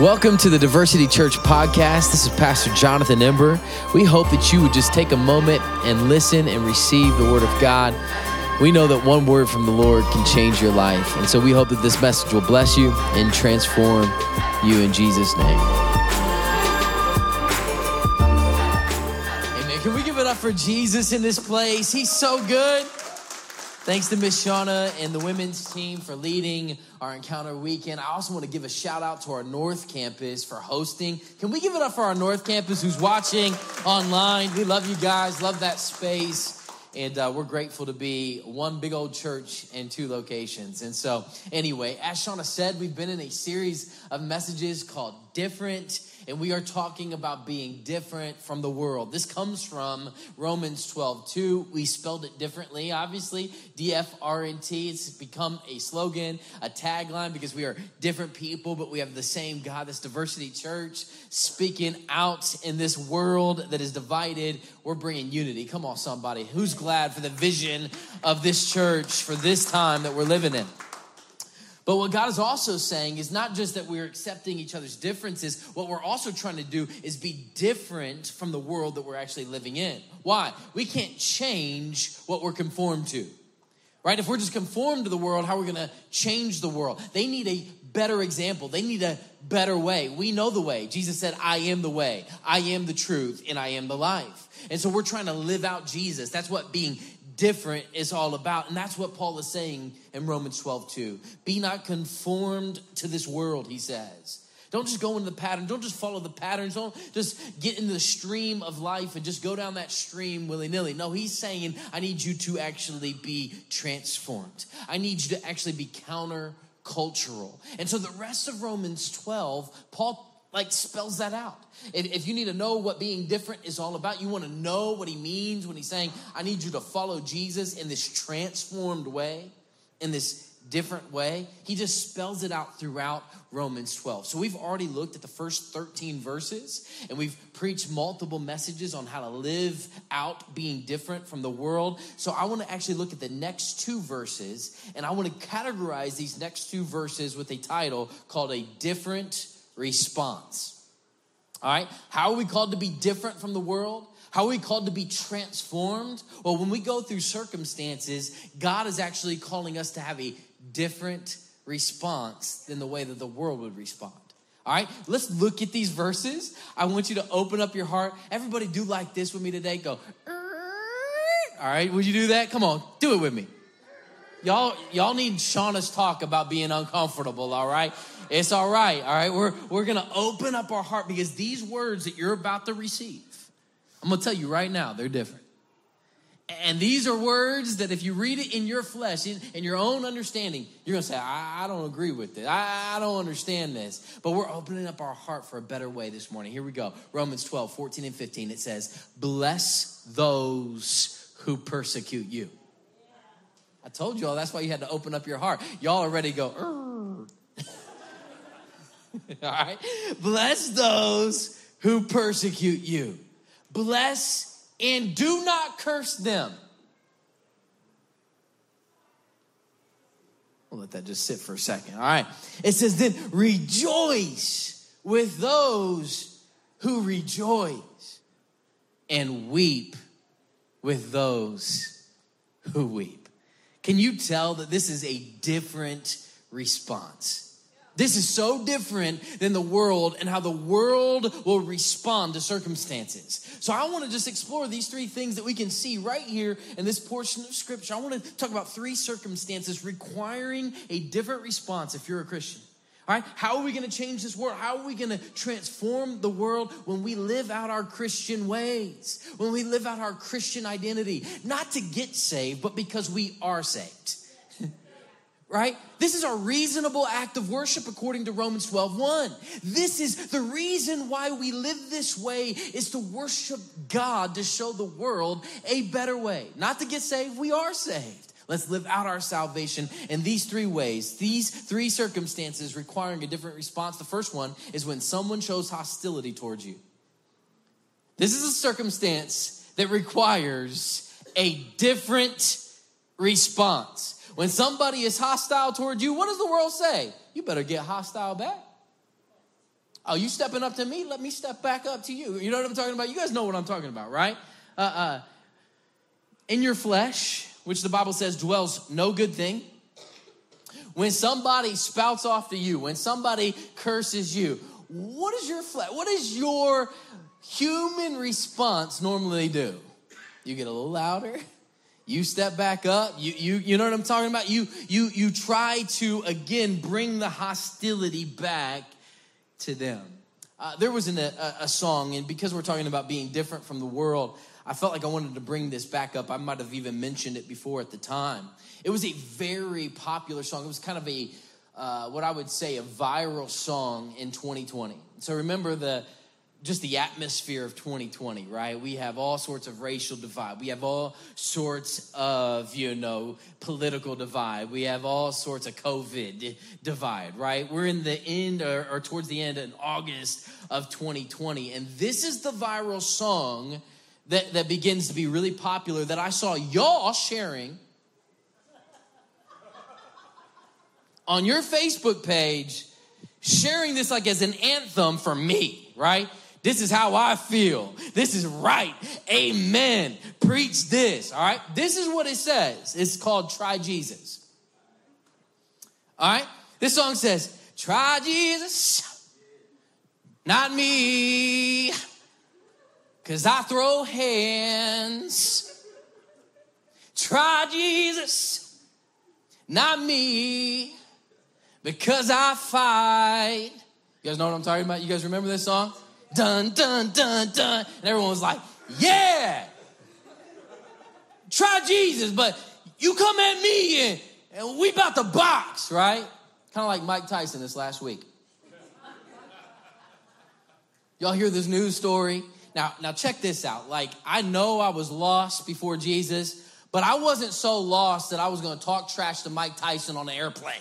Welcome to the Diversity Church podcast. This is Pastor Jonathan Ember. We hope that you would just take a moment and listen and receive the Word of God. We know that one word from the Lord can change your life. And so we hope that this message will bless you and transform you in Jesus' name. Amen. Can we give it up for Jesus in this place? He's so good. Thanks to Miss Shauna and the women's team for leading our encounter weekend. I also want to give a shout out to our North Campus for hosting. Can we give it up for our North Campus who's watching online? We love you guys, love that space. And uh, we're grateful to be one big old church in two locations. And so, anyway, as Shauna said, we've been in a series of messages called Different and we are talking about being different from the world. This comes from Romans 12, 2. We spelled it differently, obviously, DFRNT. It's become a slogan, a tagline, because we are different people, but we have the same God, this diversity church, speaking out in this world that is divided. We're bringing unity. Come on, somebody. Who's glad for the vision of this church for this time that we're living in? But what God is also saying is not just that we're accepting each other's differences, what we're also trying to do is be different from the world that we're actually living in. Why? We can't change what we're conformed to. Right? If we're just conformed to the world, how are we going to change the world? They need a better example. They need a better way. We know the way. Jesus said, I am the way, I am the truth, and I am the life. And so we're trying to live out Jesus. That's what being different is all about. And that's what Paul is saying in Romans 12, 2. Be not conformed to this world, he says. Don't just go into the pattern. Don't just follow the patterns. Don't just get into the stream of life and just go down that stream willy nilly. No, he's saying, I need you to actually be transformed. I need you to actually be counter cultural. And so the rest of Romans 12, Paul like spells that out. If, if, you need to know what being different is all about, you want to know what he means when he's saying, I need you to follow Jesus in this transformed way, in this different way. He just spells it out throughout Romans 12. So we've already looked at the first 13 verses and we've preached multiple messages on how to live out being different from the world. So I want to actually look at the next two verses and I want to categorize these next two verses with a title called a different response. All right? How are we called to be different from the world? How are we called to be transformed? Well, when we go through circumstances, God is actually calling us to have a different response than the way that the world would respond. All right, let's look at these verses. I want you to open up your heart. Everybody, do like this with me today. Go, all right, would you do that? Come on, do it with me. Y'all, y'all need Shauna's talk about being uncomfortable, all right? It's all right, all right? We're, we're gonna open up our heart because these words that you're about to receive, I'm gonna tell you right now, they're different. And these are words that if you read it in your flesh, in, in your own understanding, you're gonna say, I, I don't agree with it. I, I don't understand this. But we're opening up our heart for a better way this morning. Here we go. Romans 12, 14 and 15. It says, Bless those who persecute you. I told y'all that's why you had to open up your heart. Y'all already go, All right. Bless those who persecute you. Bless and do not curse them. We'll let that just sit for a second. All right. It says, then rejoice with those who rejoice and weep with those who weep. Can you tell that this is a different response? This is so different than the world and how the world will respond to circumstances. So I want to just explore these three things that we can see right here in this portion of scripture. I want to talk about three circumstances requiring a different response if you're a Christian. All right, how are we going to change this world? How are we going to transform the world when we live out our Christian ways? When we live out our Christian identity, not to get saved, but because we are saved right? This is a reasonable act of worship according to Romans 12 1. This is the reason why we live this way is to worship God to show the world a better way. Not to get saved, we are saved. Let's live out our salvation in these three ways, these three circumstances requiring a different response. The first one is when someone shows hostility towards you. This is a circumstance that requires a different response. When somebody is hostile toward you, what does the world say? You better get hostile back. Oh, you stepping up to me? Let me step back up to you. You know what I'm talking about? You guys know what I'm talking about, right? Uh, uh, in your flesh, which the Bible says dwells no good thing. When somebody spouts off to you, when somebody curses you, what is your? What does your human response normally do? You get a little louder. You step back up. You, you, you know what I'm talking about? You, you, you try to, again, bring the hostility back to them. Uh, there was an, a, a song, and because we're talking about being different from the world, I felt like I wanted to bring this back up. I might have even mentioned it before at the time. It was a very popular song. It was kind of a, uh, what I would say, a viral song in 2020. So remember the, just the atmosphere of 2020, right? We have all sorts of racial divide. We have all sorts of, you know, political divide. We have all sorts of COVID divide, right? We're in the end or, or towards the end in August of 2020. And this is the viral song that, that begins to be really popular that I saw y'all sharing on your Facebook page, sharing this like as an anthem for me, right? This is how I feel. This is right. Amen. Preach this. All right. This is what it says. It's called Try Jesus. All right. This song says, Try Jesus, not me. Cause I throw hands. Try Jesus, not me. Because I fight. You guys know what I'm talking about? You guys remember this song? dun, dun, dun, dun. And everyone was like, yeah. Try Jesus, but you come at me and, and we about to box, right? Kind of like Mike Tyson this last week. Y'all hear this news story? Now, now check this out. Like, I know I was lost before Jesus, but I wasn't so lost that I was gonna talk trash to Mike Tyson on an airplane.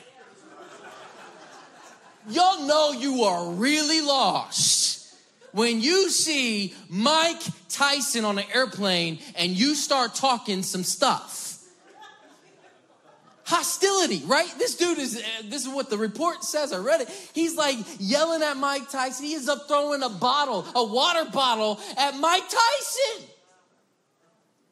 Y'all know you are really lost when you see Mike Tyson on an airplane and you start talking some stuff. Hostility, right? This dude is, uh, this is what the report says. I read it. He's like yelling at Mike Tyson. He ends up throwing a bottle, a water bottle at Mike Tyson.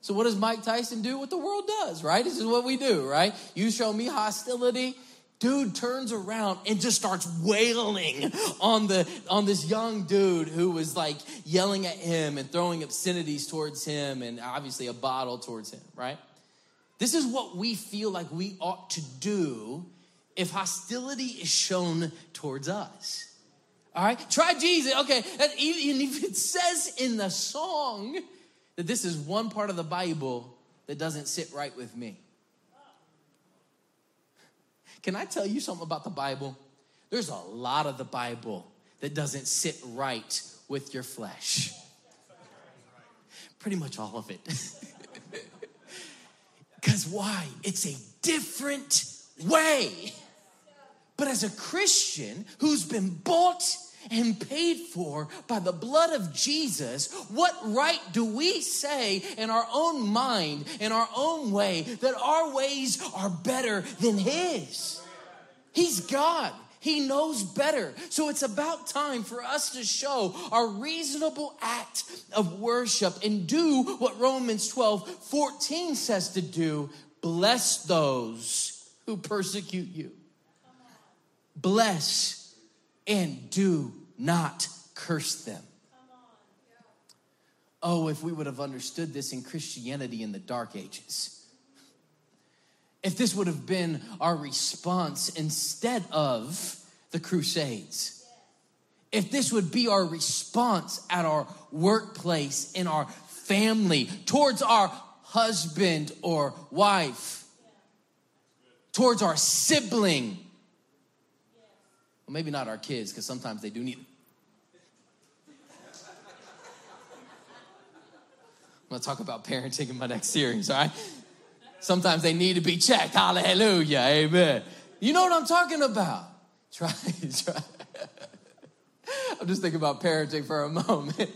So, what does Mike Tyson do? What the world does, right? This is what we do, right? You show me hostility, dude turns around and just starts wailing on the on this young dude who was like yelling at him and throwing obscenities towards him and obviously a bottle towards him right this is what we feel like we ought to do if hostility is shown towards us all right try jesus okay and if it says in the song that this is one part of the bible that doesn't sit right with me can I tell you something about the Bible? There's a lot of the Bible that doesn't sit right with your flesh. Pretty much all of it. Because why? It's a different way. But as a Christian who's been bought and paid for by the blood of Jesus, what right do we say in our own mind, in our own way, that our ways are better than His? He's God. He knows better. So it's about time for us to show our reasonable act of worship and do what Romans 12 14 says to do bless those who persecute you. Bless and do not curse them. Oh, if we would have understood this in Christianity in the dark ages. If this would have been our response instead of the Crusades. If this would be our response at our workplace, in our family, towards our husband or wife, towards our sibling, well, maybe not our kids, because sometimes they do need. I'm gonna talk about parenting in my next series, all right? Sometimes they need to be checked. Hallelujah, amen. You know what I'm talking about? Try, try. I'm just thinking about parenting for a moment.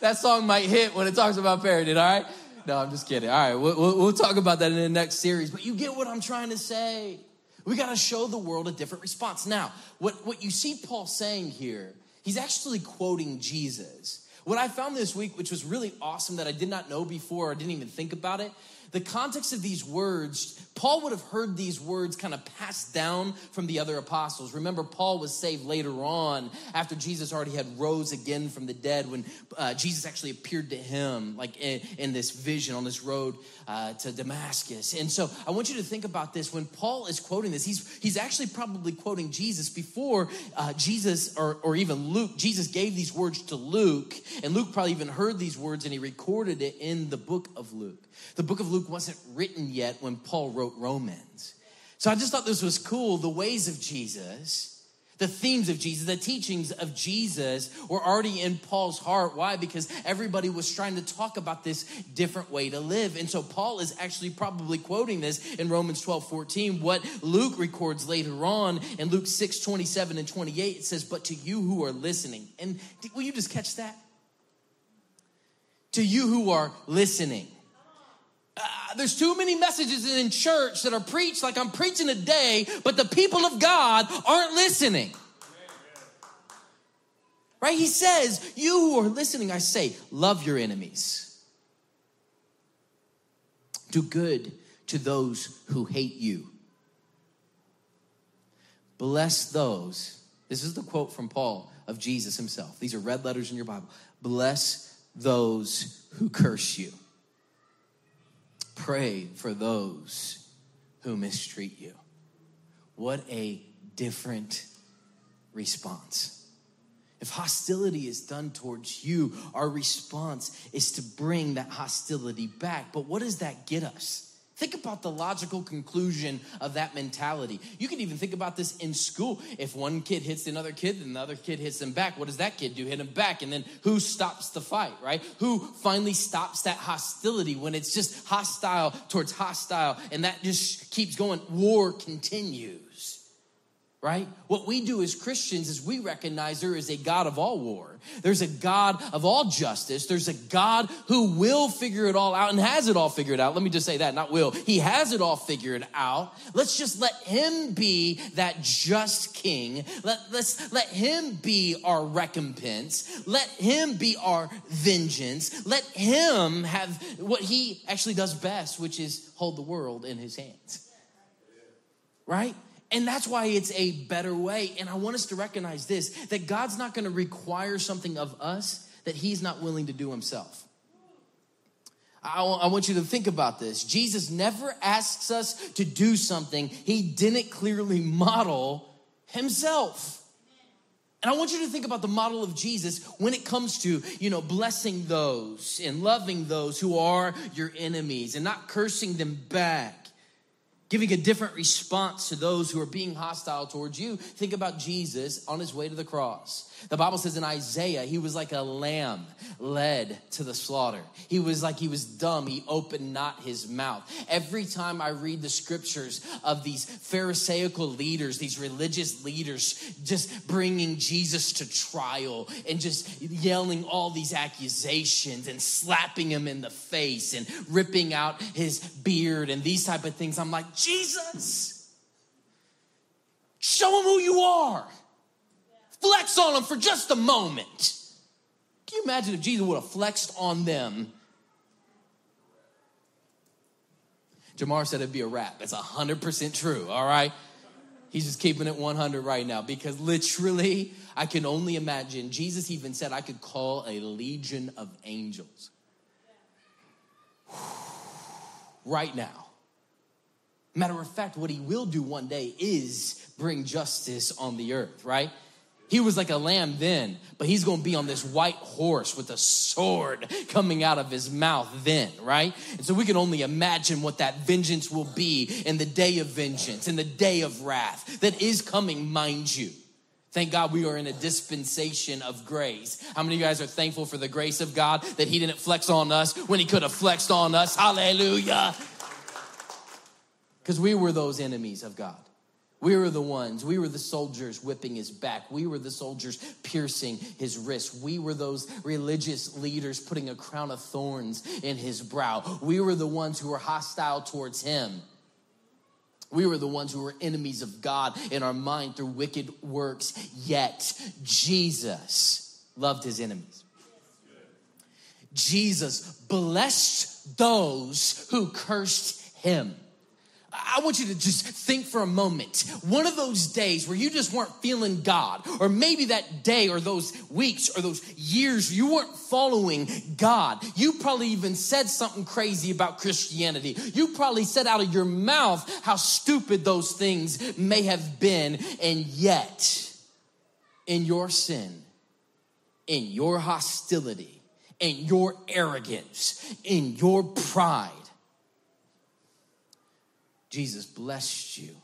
that song might hit when it talks about parenting, all right? No, I'm just kidding. All right, we'll, we'll talk about that in the next series. But you get what I'm trying to say. We got to show the world a different response. Now, what, what you see Paul saying here, he's actually quoting Jesus. What I found this week, which was really awesome that I did not know before or didn't even think about it, the context of these words, Paul would have heard these words kind of passed down from the other apostles. Remember, Paul was saved later on after Jesus already had rose again from the dead when uh, Jesus actually appeared to him, like in, in this vision on this road uh, to Damascus. And so I want you to think about this. When Paul is quoting this, he's, he's actually probably quoting Jesus before uh, Jesus or, or even Luke. Jesus gave these words to Luke, and Luke probably even heard these words and he recorded it in the book of Luke. The book of Luke wasn't written yet when Paul wrote Romans. So I just thought this was cool. The ways of Jesus, the themes of Jesus, the teachings of Jesus were already in Paul's heart. Why? Because everybody was trying to talk about this different way to live. And so Paul is actually probably quoting this in Romans 12 14. What Luke records later on in Luke 6 27 and 28, it says, But to you who are listening, and will you just catch that? To you who are listening there's too many messages in church that are preached like I'm preaching today, but the people of God aren't listening. Right? He says, You who are listening, I say, love your enemies. Do good to those who hate you. Bless those. This is the quote from Paul of Jesus himself. These are red letters in your Bible. Bless those who curse you. Pray for those who mistreat you. What a different response. If hostility is done towards you, our response is to bring that hostility back. But what does that get us? Think about the logical conclusion of that mentality. You can even think about this in school. If one kid hits another kid, then the other kid hits them back. What does that kid do? Hit him back. And then who stops the fight, right? Who finally stops that hostility when it's just hostile towards hostile and that just keeps going? War continues right? What we do as Christians is we recognize there is a God of all war. There's a God of all justice. There's a God who will figure it all out and has it all figured out. Let me just say that, not will. He has it all figured out. Let's just let him be that just king. Let, let's let him be our recompense. Let him be our vengeance. Let him have what he actually does best, which is hold the world in his hands. Right? And that's why it's a better way. And I want us to recognize this that God's not going to require something of us that He's not willing to do Himself. I, want you to think about this. Jesus never asks us to do something He didn't clearly model Himself. And I want you to think about the model of Jesus when it comes to, you know, blessing those and loving those who are your enemies and not cursing them back giving a different response to those who are being hostile towards you. Think about Jesus on his way to the cross. The Bible says in Isaiah, he was like a lamb led to the slaughter. He was like he was dumb. He opened not his mouth. Every time I read the scriptures of these Pharisaical leaders, these religious leaders, just bringing Jesus to trial and just yelling all these accusations and slapping him in the face and ripping out his beard and these type of things, I'm like, Jesus, show them who you are flex on them for just a moment. Can you imagine if Jesus would have flexed on them? Jamar said it'd be a wrap. That's 100% true, all right? He's just keeping it 100 right now because literally, I can only imagine. Jesus even said I could call a legion of angels right now. Matter of fact, what he will do one day is bring justice on the earth, right? He was like a lamb then, but he's to be on this white horse with a sword coming out of his mouth then, right? And so we can only imagine what that vengeance will be in the day of vengeance, in the day of wrath that is coming, mind you. Thank God we are in a dispensation of grace. How many of you guys are thankful for the grace of God that He didn't flex on us when He could have flexed on us? Hallelujah. Because we were those enemies of God. We were the ones, we were the soldiers whipping his back. We were the soldiers piercing his wrist. We were those religious leaders putting a crown of thorns in his brow. We were the ones who were hostile towards him. We were the ones who were enemies of God in our mind through wicked works, yet Jesus loved his enemies. Jesus blessed those who cursed him. I want you to just think for a moment. One of those days where you just weren't feeling God, or maybe that day or those weeks or those years you weren't following God. You probably even said something crazy about Christianity. You probably said out of your mouth how stupid those things may have been. And yet, in your sin, in your hostility, in your arrogance, in your pride, Jesus blessed you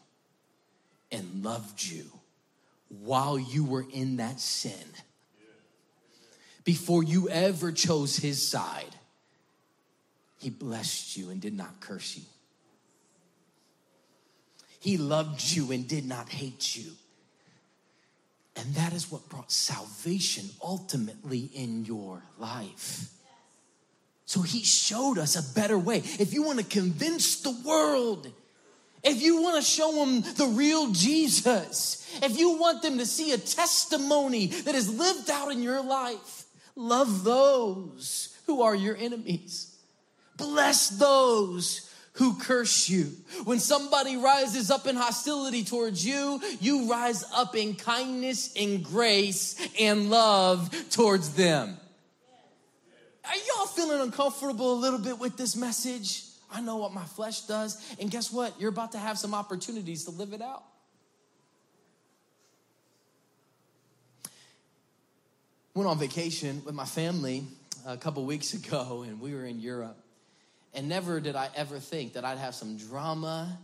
and loved you while you were in that sin. Before you ever chose his side, he blessed you and did not curse you. He loved you and did not hate you. And that is what brought salvation ultimately in your life. So he showed us a better way. If you want to convince the world, if you want to show them the real Jesus, if you want them to see a testimony that is lived out in your life, love those who are your enemies. Bless those who curse you. When somebody rises up in hostility towards you, you rise up in kindness and grace and love towards them. Are y'all feeling uncomfortable a little bit with this message? I know what my flesh does. And guess what? You're about to have some opportunities to live it out. Went on vacation with my family a couple weeks ago, and we were in Europe. And never did I ever think that I'd have some drama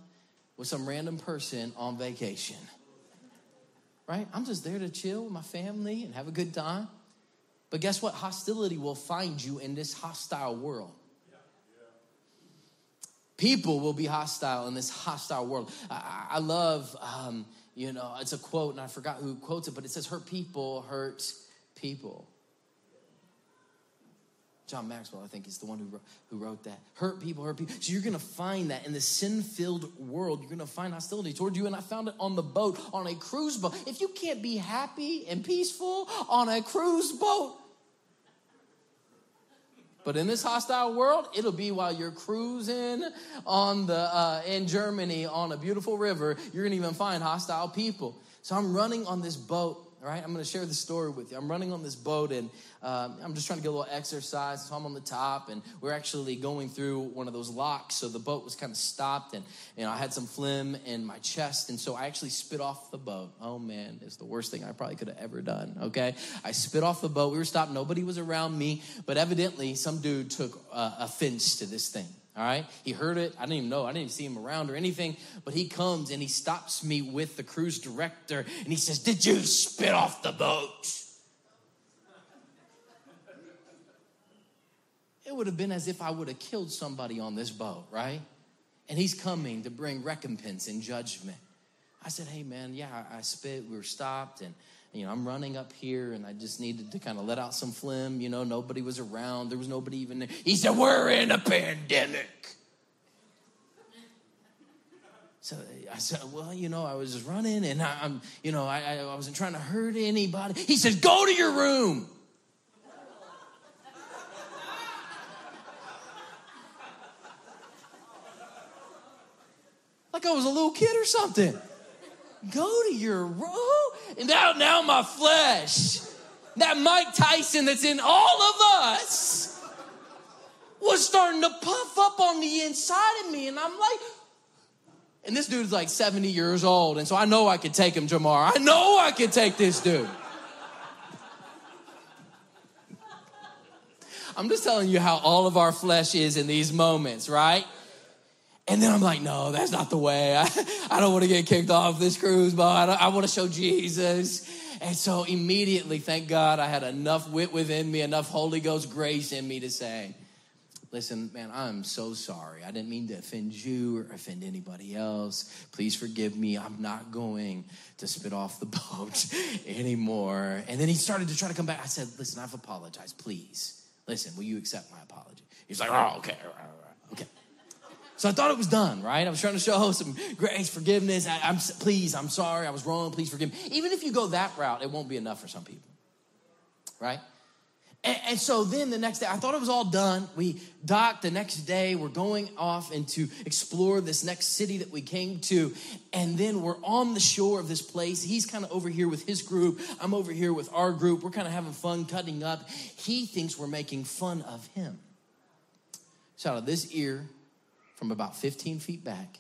with some random person on vacation. Right? I'm just there to chill with my family and have a good time. But guess what? Hostility will find you in this hostile world. People will be hostile in this hostile world. I, I love, um, you know, it's a quote, and I forgot who quotes it, but it says, Hurt people hurt people. John Maxwell, I think, is the one who wrote, who wrote that. Hurt people, hurt people. So you're going to find that in the sin filled world, you're going to find hostility toward you. And I found it on the boat, on a cruise boat. If you can't be happy and peaceful on a cruise boat, but in this hostile world, it'll be while you're cruising on the uh, in Germany on a beautiful river. You're gonna even find hostile people. So I'm running on this boat all right, I'm going to share the story with you. I'm running on this boat and um, I'm just trying to get a little exercise. So I'm on the top and we're actually going through one of those locks. So the boat was kind of stopped and you know I had some phlegm in my chest and so I actually spit off the boat. Oh man, it's the worst thing I probably could have ever done. Okay, I spit off the boat. We were stopped. Nobody was around me, but evidently some dude took uh, offense to this thing. All right. He heard it. I didn't even know. I didn't even see him around or anything. But he comes and he stops me with the cruise director and he says, Did you spit off the boat? It would have been as if I would have killed somebody on this boat, right? And he's coming to bring recompense and judgment. I said, Hey, man, yeah, I spit. We were stopped and you know, I'm running up here and I just needed to kind of let out some phlegm. You know, nobody was around. There was nobody even there. He said, We're in a pandemic. So I said, Well, you know, I was just running and I, am you know, I, I wasn't trying to hurt anybody. He says, Go to your room. like I was a little kid or something. Go to your room. And now, now my flesh, that Mike Tyson that's in all of us, was starting to puff up on the inside of me. And I'm like, and this dude's like 70 years old. And so I know I could take him tomorrow. I know I could take this dude. I'm just telling you how all of our flesh is in these moments, right? And then I'm like, no, that's not the way. I, I don't want to get kicked off this cruise, but I, I want to show Jesus. And so immediately, thank God, I had enough wit within me, enough Holy Ghost grace in me to say, listen, man, I'm so sorry. I didn't mean to offend you or offend anybody else. Please forgive me. I'm not going to spit off the boat anymore. And then he started to try to come back. I said, listen, I've apologized. Please, listen, will you accept my apology? He's like, oh, okay, okay. So I thought it was done, right? I was trying to show some grace, forgiveness. I, am please, I'm sorry, I was wrong. Please forgive me. Even if you go that route, it won't be enough for some people, right? And, and, so then the next day, I thought it was all done. We docked the next day. We're going off and to explore this next city that we came to. And then we're on the shore of this place. He's kind of over here with his group. I'm over here with our group. We're kind of having fun cutting up. He thinks we're making fun of him. So out of this ear, from about 15 feet back,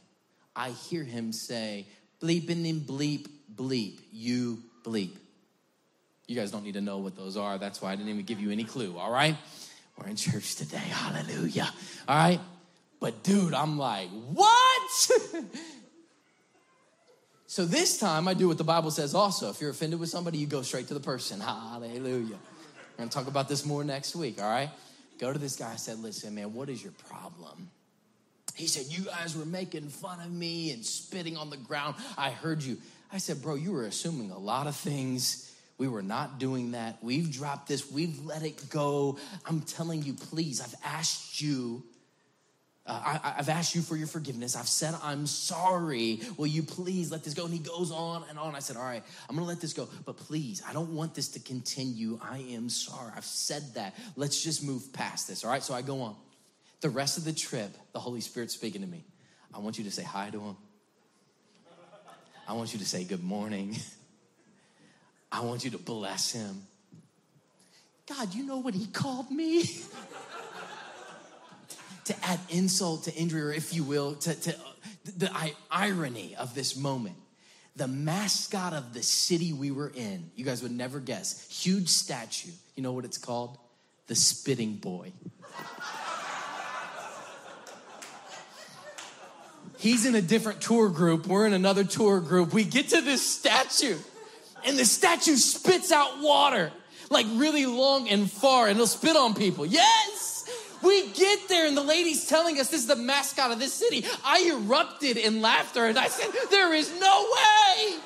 I hear him say, bleeping and then bleep, bleep, you bleep. You guys don't need to know what those are. That's why I didn't even give you any clue, all right? We're in church today. Hallelujah. All right? But dude, I'm like, what? so this time I do what the Bible says also. If you're offended with somebody, you go straight to the person. Hallelujah. We're gonna talk about this more next week, all right? Go to this guy. I said, listen, man, what is your problem? He said, You guys were making fun of me and spitting on the ground. I heard you. I said, Bro, you were assuming a lot of things. We were not doing that. We've dropped this, we've let it go. I'm telling you, please, I've asked you. Uh, I, have asked you for your forgiveness. I've said I'm sorry. Will you please let this go? And he goes on and on. I said, All right, I'm gonna let this go. But please, I don't want this to continue. I am sorry. I've said that. Let's just move past this. All right, so I go on. The rest of the trip, the Holy Spirit's speaking to me. I want you to say hi to him. I want you to say good morning. I want you to bless him. God, you know what he called me? to add insult to injury, or if you will, to, to the, the irony of this moment. The mascot of the city we were in, you guys would never guess, huge statue. You know what it's called? The Spitting Boy. He's in a different tour group. We're in another tour group. We get to this statue, and the statue spits out water like really long and far, and it'll spit on people. Yes! We get there, and the lady's telling us this is the mascot of this city. I erupted in laughter, and I said, There is no way!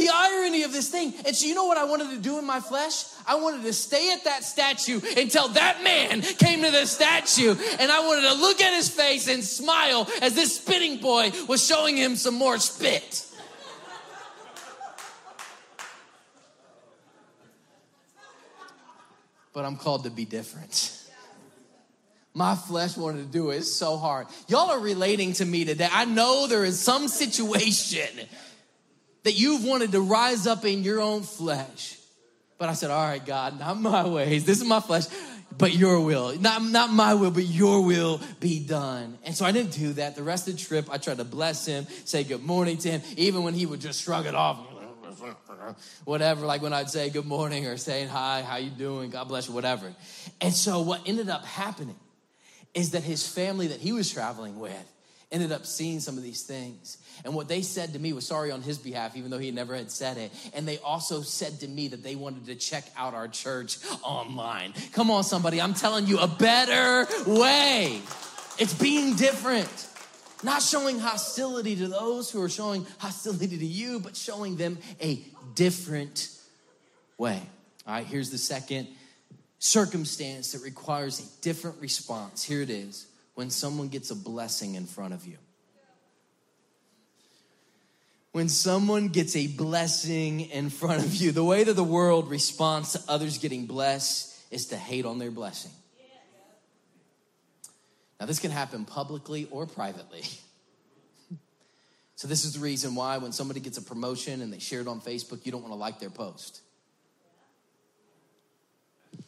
The irony of this thing. And so, you know what I wanted to do in my flesh? I wanted to stay at that statue until that man came to the statue, and I wanted to look at his face and smile as this spitting boy was showing him some more spit. But I'm called to be different. My flesh wanted to do it so hard. Y'all are relating to me today. I know there is some situation that you've wanted to rise up in your own flesh. But I said, All right, God, not my ways. This is my flesh, but your will. Not, not my will, but your will be done. And so I didn't do that. The rest of the trip, I tried to bless him, say good morning to him, even when he would just shrug it off. Whatever, like when I'd say good morning or saying hi, how you doing, God bless you, whatever. And so what ended up happening is that his family that he was traveling with ended up seeing some of these things. And what they said to me was sorry on his behalf, even though he never had said it. And they also said to me that they wanted to check out our church online. Come on, somebody, I'm telling you a better way. It's being different. Not showing hostility to those who are showing hostility to you, but showing them a different way. All right, here's the second circumstance that requires a different response. Here it is when someone gets a blessing in front of you when someone gets a blessing in front of you, the way that the world responds to others getting blessed is to hate on their blessing. Now, this can happen publicly or privately. So, this is the reason why when somebody gets a promotion and they share it on Facebook, you don't want to like their post. You're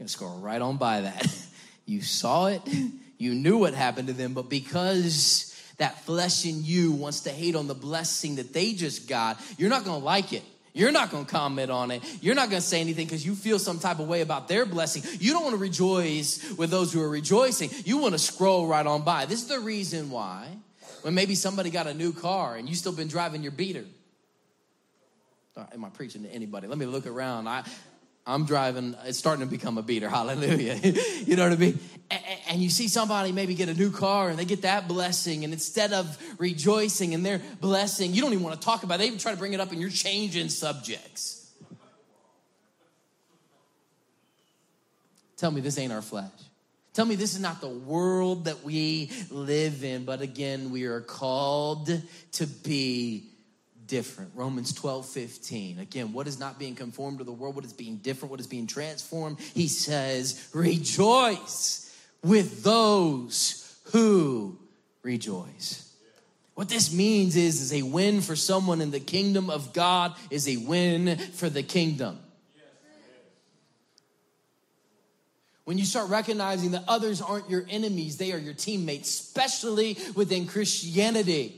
gonna scroll right on by that. You saw it, you knew what happened to them, but because that flesh in you wants to hate on the blessing that they just got, you're not gonna like it. You're not gonna comment on it. You're not gonna say anything because you feel some type of way about their blessing. You don't wanna rejoice with those who are rejoicing. You wanna scroll right on by. This is the reason why when maybe somebody got a new car and you still been driving your beater. Am I preaching to anybody? Let me look around. I, I'm driving, it's starting to become a beater. Hallelujah. you know what I mean? And you see somebody maybe get a new car and they get that blessing, and instead of rejoicing in their blessing, you don't even want to talk about it. They even try to bring it up and you're changing subjects. Tell me this ain't our flesh. Tell me this is not the world that we live in, but again, we are called to be different. Romans 12, 15. Again, what is not being conformed to the world? What is being different? What is being transformed? He says, rejoice with those who rejoice. What this means is, is a win for someone in the kingdom of God is a win for the kingdom. When you start recognizing that others aren't your enemies, they are your teammates, especially within Christianity.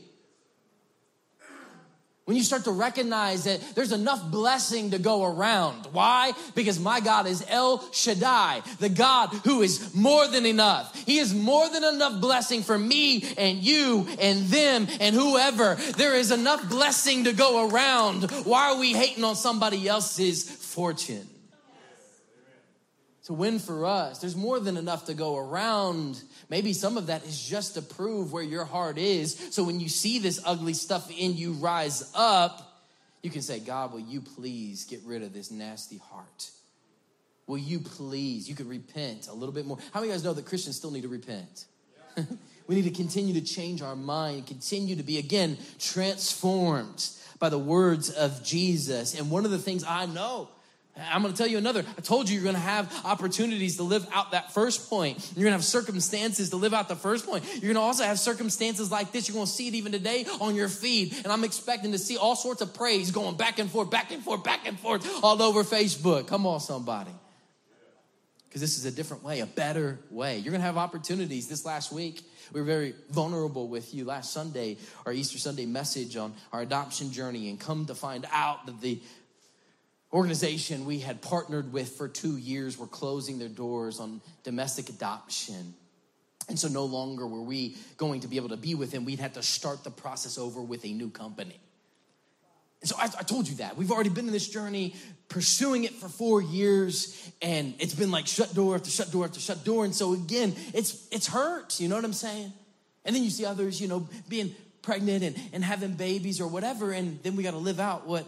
When you start to recognize that there's enough blessing to go around. Why? Because my God is El Shaddai, the God who is more than enough. He is more than enough blessing for me and you and them and whoever. There is enough blessing to go around. Why are we hating on somebody else's fortune? To win for us, there's more than enough to go around Maybe some of that is just to prove where your heart is. So when you see this ugly stuff in you rise up, you can say, God, will you please get rid of this nasty heart? Will you please? You could repent a little bit more. How many of you guys know that Christians still need to repent? we need to continue to change our mind, continue to be, again, transformed by the words of Jesus. And one of the things I know I'm going to tell you another. I told you you're going to have opportunities to live out that first point. You're going to have circumstances to live out the first point. You're going to also have circumstances like this. You're going to see it even today on your feed. And I'm expecting to see all sorts of praise going back and forth, back and forth, back and forth all over Facebook. Come on, somebody. Because this is a different way, a better way. You're going to have opportunities. This last week, we were very vulnerable with you. Last Sunday, our Easter Sunday message on our adoption journey, and come to find out that the organization we had partnered with for two years were closing their doors on domestic adoption. And so no longer were we going to be able to be with them. We'd have to start the process over with a new company. And so I, I, told you that. We've already been in this journey pursuing it for four years, and it's been like shut door after shut door after shut door. And so again, it's it's hurt, you know what I'm saying? And then you see others, you know, being pregnant and, and having babies or whatever, and then we got to live out what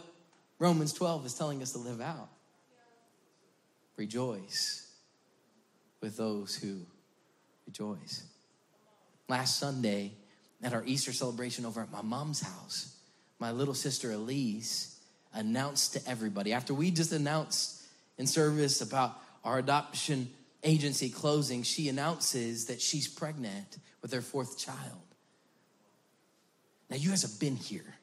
Romans 12 is telling us to live out. Rejoice with those who rejoice. Last Sunday, at our Easter celebration over at my mom's house, my little sister Elise announced to everybody, after we just announced in service about our adoption agency closing, she announces that she's pregnant with her fourth child. Now, you guys have been here.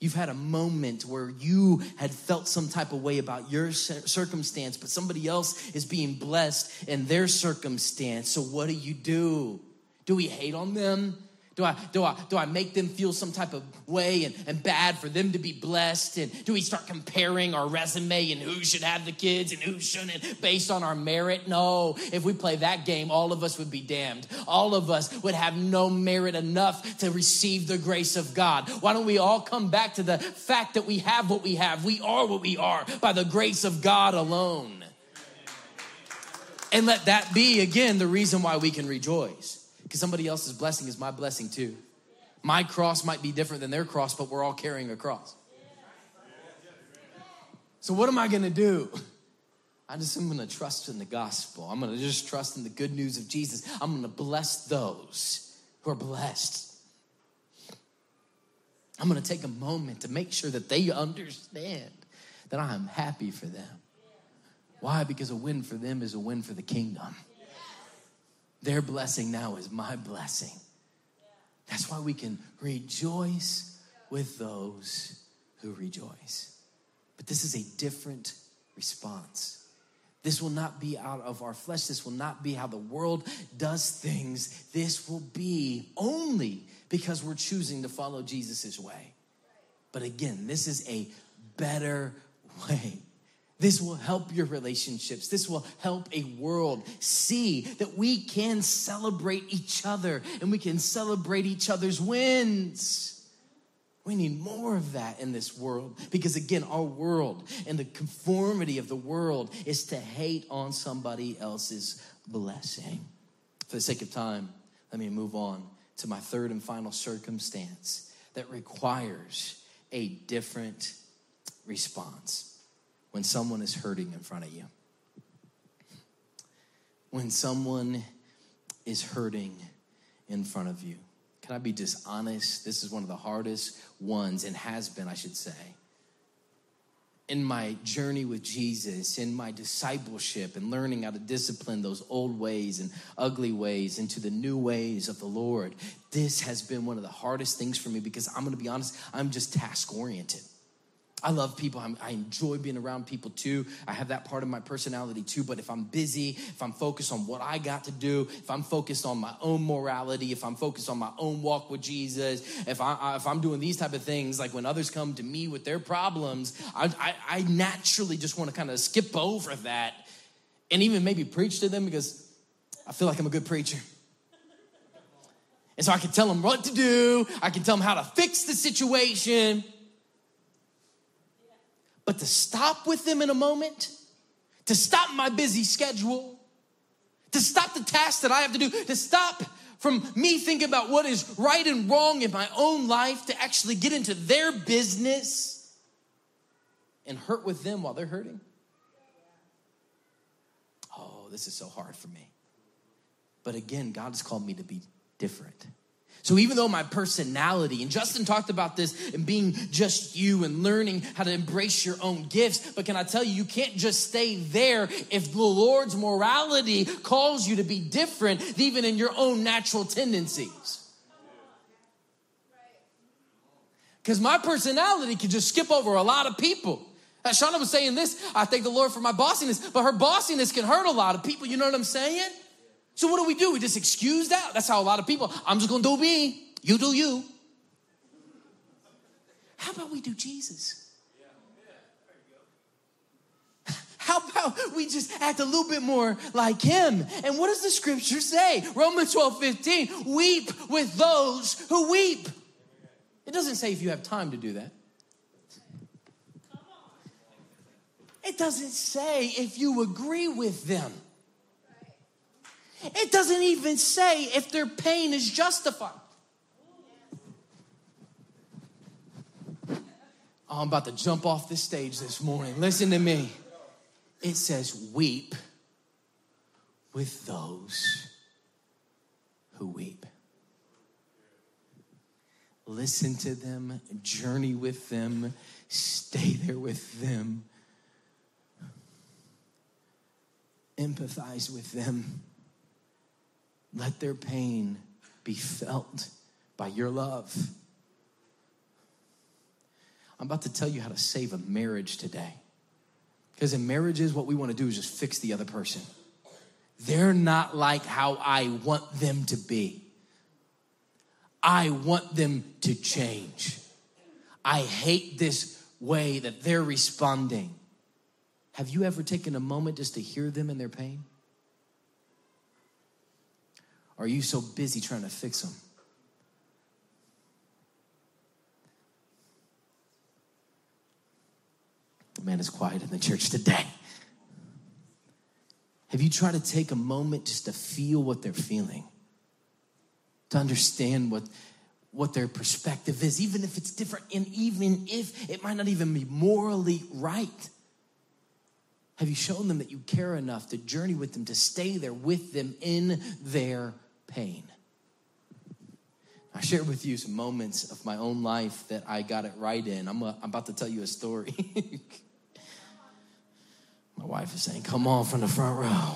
You've had a moment where you had felt some type of way about your circumstance, but somebody else is being blessed in their circumstance. So, what do you do? Do we hate on them? Do I, do I, do I make them feel some type of way and, and bad for them to be blessed? And do we start comparing our resume and who should have the kids and who shouldn't based on our merit? No. If we play that game, all of us would be damned. All of us would have no merit enough to receive the grace of God. Why don't we all come back to the fact that we have what we have? We are what we are by the grace of God alone. And let that be, again, the reason why we can rejoice. Because somebody else's blessing is my blessing too. My cross might be different than their cross, but we're all carrying a cross. So, what am I gonna do? I just am gonna trust in the gospel. I'm gonna just trust in the good news of Jesus. I'm gonna bless those who are blessed. I'm gonna take a moment to make sure that they understand that I am happy for them. Why? Because a win for them is a win for the kingdom. Their blessing now is my blessing. That's why we can rejoice with those who rejoice. But this is a different response. This will not be out of our flesh. This will not be how the world does things. This will be only because we're choosing to follow Jesus' way. But again, this is a better way. This will help your relationships. This will help a world see that we can celebrate each other and we can celebrate each other's wins. We need more of that in this world because, again, our world and the conformity of the world is to hate on somebody else's blessing. For the sake of time, let me move on to my third and final circumstance that requires a different response when someone is hurting in front of you. When someone is hurting in front of you? Can I be dishonest? This is one of the hardest ones, and has been, I should say. In my journey with Jesus, in my discipleship, and learning how to discipline those old ways and ugly ways into the new ways of the Lord, this has been one of the hardest things for me because I'm gonna be honest, I'm just task oriented. I love people. I'm, i enjoy being around people too. I have that part of my personality too. But if I'm busy, if I'm focused on what I got to do, if I'm focused on my own morality, if I'm focused on my own walk with Jesus, if I if I'm doing these type of things, like when others come to me with their problems, I, I, I naturally just want to kind of skip over that and even maybe preach to them because I feel like I'm a good preacher. And so I can tell them what to do. I can tell them how to fix the situation. But to stop with them in a moment, to stop my busy schedule, to stop the tasks that I have to do, to stop from me thinking about what is right and wrong in my own life, to actually get into their business and hurt with them while they're hurting. Oh, this is so hard for me. But again, God has called me to be different. So even though my personality, and Justin talked about this and being just you and learning how to embrace your own gifts, but can I tell you, you can't just stay there if the Lord's morality calls you to be different, even in your own natural tendencies. Because my personality can just skip over a lot of people. As Shauna was saying this, I thank the Lord for my bossiness, but her bossiness can hurt a lot of people. You know what I'm saying? So what do we do? We just excuse that? That's how a lot of people, I'm just gonna do me, you do you. How about we do Jesus? How about we just act a little bit more like him? And what does the scripture say? Romans 12, 15, weep with those who weep. It doesn't say if you have time to do that. It doesn't say if you agree with them. It doesn't even say if their pain is justified. Oh, I'm about to jump off this stage this morning. Listen to me. It says, weep with those who weep. Listen to them, journey with them, stay there with them, empathize with them. Let their pain be felt by your love. I'm about to tell you how to save a marriage today. Because in marriages, what we want to do is just fix the other person. They're not like how I want them to be. I want them to change. I hate this way that they're responding. Have you ever taken a moment just to hear them in their pain? Or are you so busy trying to fix them? The man, is quiet in the church today. Have you tried to take a moment just to feel what they're feeling? To understand what, what their perspective is, even if it's different, and even if it might not even be morally right? Have you shown them that you care enough to journey with them, to stay there with them in their pain. I shared with you some moments of my own life that I got it right in. I'm, a, I'm about to tell you a story. my wife is saying, Come on from the front row.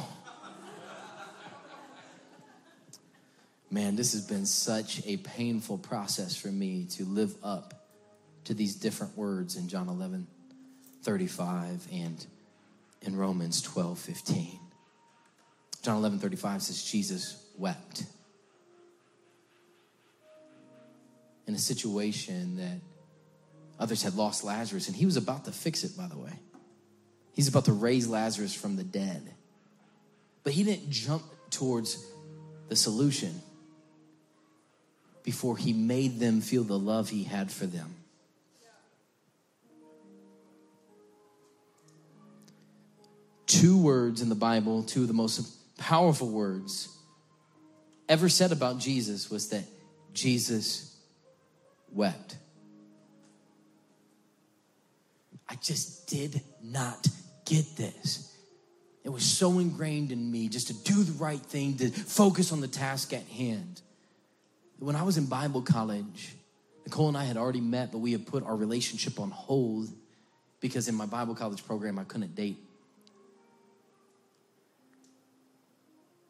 Man, this has been such a painful process for me to live up to these different words in John 11 35 and in Romans 12 15. John 11 35 says, Jesus wept. In a situation that others had lost Lazarus, and he was about to fix it, by the way. He's about to raise Lazarus from the dead. But he didn't jump towards the solution before he made them feel the love he had for them. Two words in the Bible, two of the most powerful words ever said about Jesus was that Jesus wept. I just did not get this. It was so ingrained in me just to do the right thing, to focus on the task at hand. When I was in Bible college, Nicole and I had already met, but we had put our relationship on hold because in my Bible college program, I couldn't date.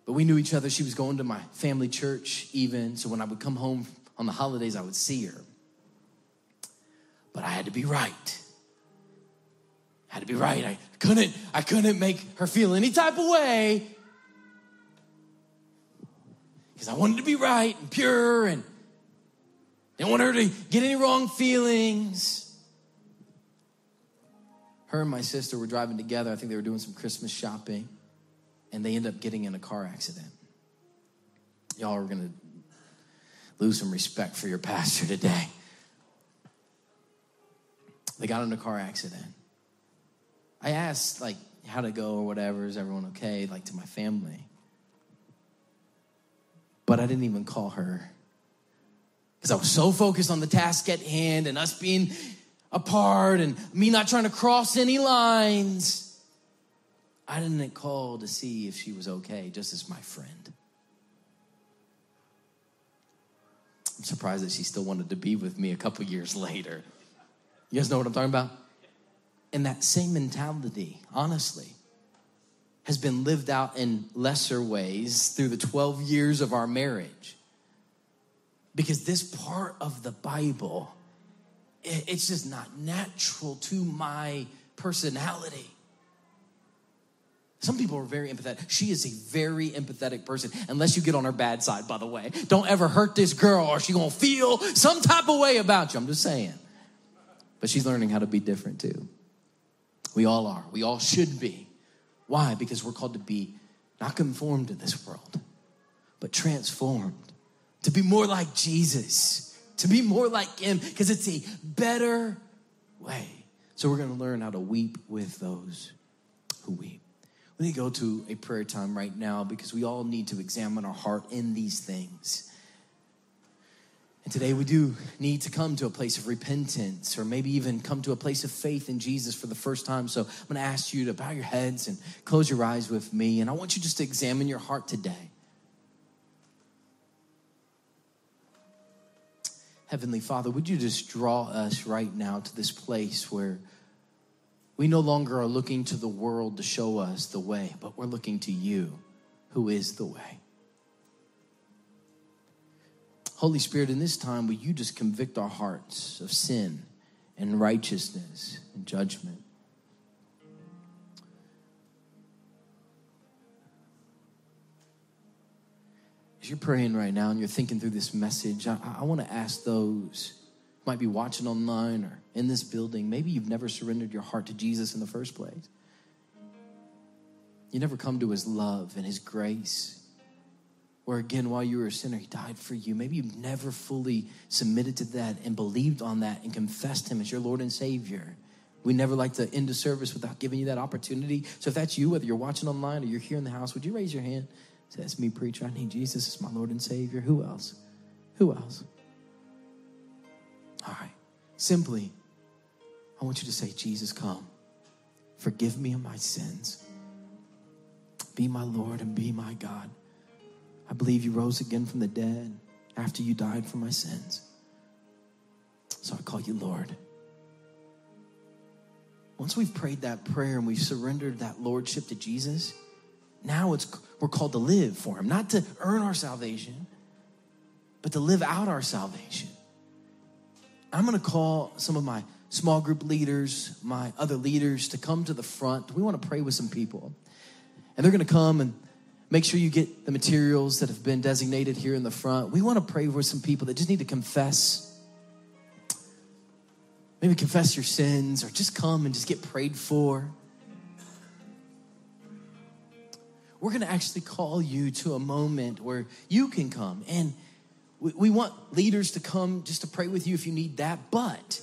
But we knew each other. She was going to my family church, even. So when I would come home on the holidays, I would see her. But I had to be right. I had to be right. I couldn't, I couldn't make her feel any type of way. Because I wanted to be right and pure and didn't want her to get any wrong feelings. Her and my sister were driving together. I think they were doing some Christmas shopping. And they end up getting in a car accident. Y'all are going to lose some respect for your pastor today. They got in a car accident. I asked, like, how to go or whatever. Is everyone okay? Like, to my family. But I didn't even call her because I was so focused on the task at hand and us being apart and me not trying to cross any lines. I didn't call to see if she was okay, just as my friend. I'm surprised that she still wanted to be with me a couple years later. You guys know what I'm talking about? And that same mentality, honestly, has been lived out in lesser ways through the 12 years of our marriage. Because this part of the Bible, it's just not natural to my personality. Some people are very empathetic. She is a very empathetic person, unless you get on her bad side, by the way. Don't ever hurt this girl or she's gonna feel some type of way about you. I'm just saying. But she's learning how to be different too. We all are. We all should be. Why? Because we're called to be not conformed to this world, but transformed. To be more like Jesus, to be more like Him, because it's a better way. So we're gonna learn how to weep with those who weep. Need to go to a prayer time right now because we all need to examine our heart in these things. And today we do need to come to a place of repentance or maybe even come to a place of faith in Jesus for the first time. So I'm going to ask you to bow your heads and close your eyes with me. And I want you just to examine your heart today. Heavenly Father, would you just draw us right now to this place where we no longer are looking to the world to show us the way, but we're looking to you, who is the way. Holy Spirit, in this time, will you just convict our hearts of sin and righteousness and judgment? As you're praying right now and you're thinking through this message, I, I want to ask those might be watching online or in this building, maybe you've never surrendered your heart to Jesus in the first place. You never come to his love and his grace. Or again, while you were a sinner, he died for you. Maybe you've never fully submitted to that and believed on that and confessed him as your Lord and Savior. We never like to end a service without giving you that opportunity. So if that's you, whether you're watching online or you're here in the house, would you raise your hand? Say, that's me, preacher. I need Jesus as my Lord and Savior. Who else? Who else? All right. Simply, I want you to say, Jesus, come. Forgive me of my sins. Be my Lord and be my God. I believe you rose again from the dead after you died for my sins. So I call you Lord. Once we've prayed that prayer and we've surrendered that lordship to Jesus, now it's we're called to live for him, not to earn our salvation, but to live out our salvation. I'm going to call some of my small group leaders, my other leaders to come to the front. We want to pray with some people. And they're going to come and make sure you get the materials that have been designated here in the front. We want to pray with some people that just need to confess. Maybe confess your sins or just come and just get prayed for. We're going to actually call you to a moment where you can come and we, we want leaders to come just to pray with you if you need that, but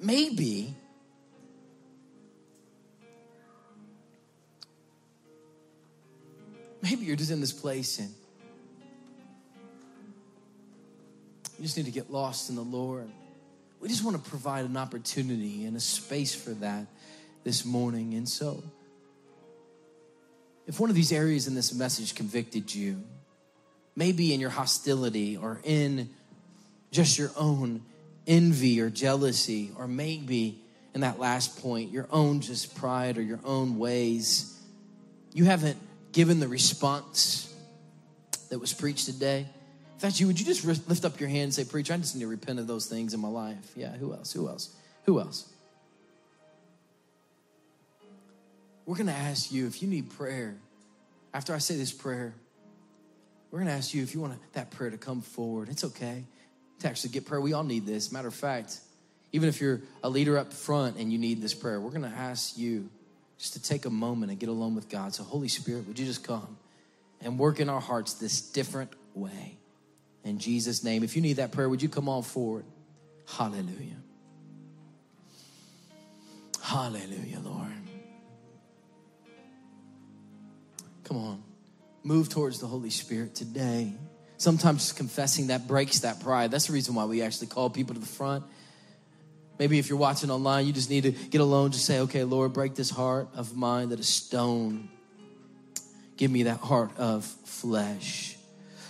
maybe maybe you're just in this place and you just need to get lost in the Lord. We just want to provide an opportunity and a space for that this morning. And so, if one of these areas in this message convicted you, maybe in your hostility or in just your own envy or jealousy, or maybe in that last point, your own just pride or your own ways, you haven't given the response that was preached today. If that's you, would you just lift up your hand and say, Preacher, I just need to repent of those things in my life? Yeah, who else? Who else? Who else? We're gonna ask you if you need prayer. After I say this prayer, we're gonna ask you if you want that prayer to come forward. It's okay to actually get prayer. We all need this. Matter of fact, even if you're a leader up front and you need this prayer, we're going to ask you just to take a moment and get alone with God. So, Holy Spirit, would you just come and work in our hearts this different way? In Jesus' name. If you need that prayer, would you come on forward? Hallelujah. Hallelujah, Lord. Come on. Move towards the Holy Spirit today. Sometimes confessing that breaks that pride. That's the reason why we actually call people to the front. Maybe if you're watching online, you just need to get alone, just say, okay, Lord, break this heart of mine that is stone. Give me that heart of flesh.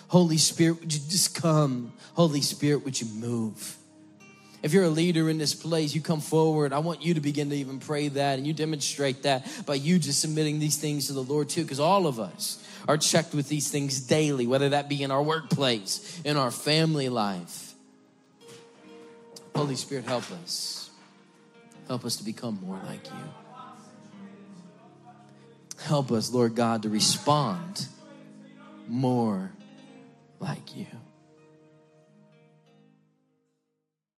Holy Spirit, would you just come? Holy Spirit, would you move? If you're a leader in this place, you come forward. I want you to begin to even pray that and you demonstrate that by you just submitting these things to the Lord too, because all of us are checked with these things daily, whether that be in our workplace, in our family life. Holy Spirit, help us. Help us to become more like you. Help us, Lord God, to respond more like you.